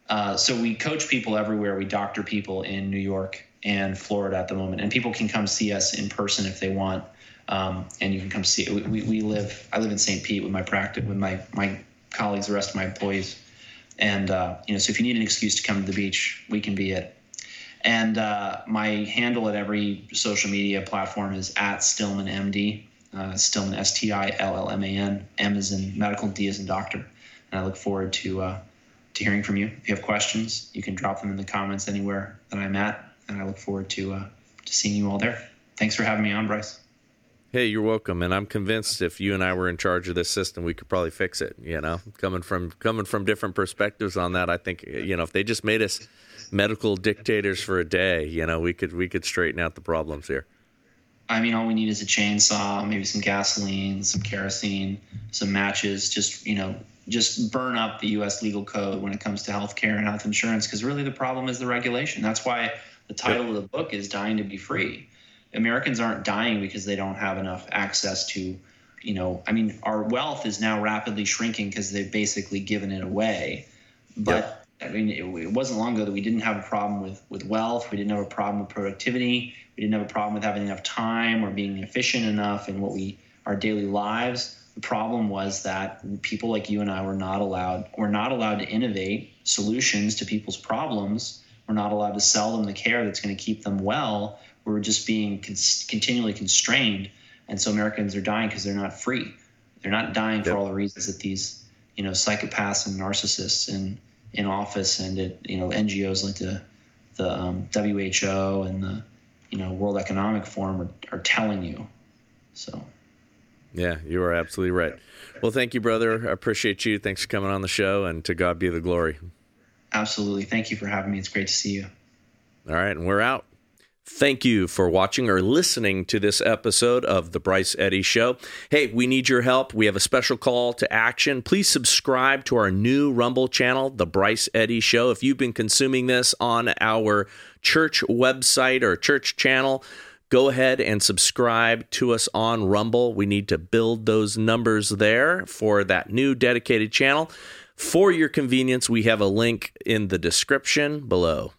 Uh, so we coach people everywhere. We doctor people in New York and Florida at the moment. And people can come see us in person if they want. Um, and you can come see it. We, we live, I live in St. Pete with my practice, with my, my colleagues, the rest of my employees. And, uh, you know, so if you need an excuse to come to the beach, we can be it. And uh, my handle at every social media platform is at Stillman MD, uh, Stillman S T I L L M A N. M is in medical, D is in doctor. And I look forward to uh, to hearing from you. If you have questions, you can drop them in the comments anywhere that I'm at and I look forward to uh, to seeing you all there. Thanks for having me on, Bryce. Hey, you're welcome, and I'm convinced if you and I were in charge of this system, we could probably fix it. You know, coming from coming from different perspectives on that, I think you know if they just made us medical dictators for a day, you know, we could we could straighten out the problems here. I mean, all we need is a chainsaw, maybe some gasoline, some kerosene, some matches. Just you know, just burn up the U.S. legal code when it comes to healthcare and health insurance, because really the problem is the regulation. That's why the title of the book is Dying to Be Free. Americans aren't dying because they don't have enough access to, you know, I mean, our wealth is now rapidly shrinking because they've basically given it away. But yep. I mean, it, it, wasn't long ago that we didn't have a problem with, with wealth. We didn't have a problem with productivity. We didn't have a problem with having enough time or being efficient enough in what we our daily lives. The problem was that people like you and I were not allowed were not allowed to innovate solutions to people's problems we're not allowed to sell them the care that's going to keep them well. We're just being con- continually constrained. And so Americans are dying because they're not free. They're not dying yep. for all the reasons that these, you know, psychopaths and narcissists in, in office and at, you know, NGOs like the, the um, WHO and the, you know, World Economic Forum are, are telling you. So. Yeah, you are absolutely right. Well, thank you, brother. I appreciate you. Thanks for coming on the show, and to God be the glory. Absolutely. Thank you for having me. It's great to see you. All right, and we're out. Thank you for watching or listening to this episode of The Bryce Eddy Show. Hey, we need your help. We have a special call to action. Please subscribe to our new Rumble channel, The Bryce Eddy Show. If you've been consuming this on our church website or church channel, go ahead and subscribe to us on Rumble. We need to build those numbers there for that new dedicated channel. For your convenience, we have a link in the description below.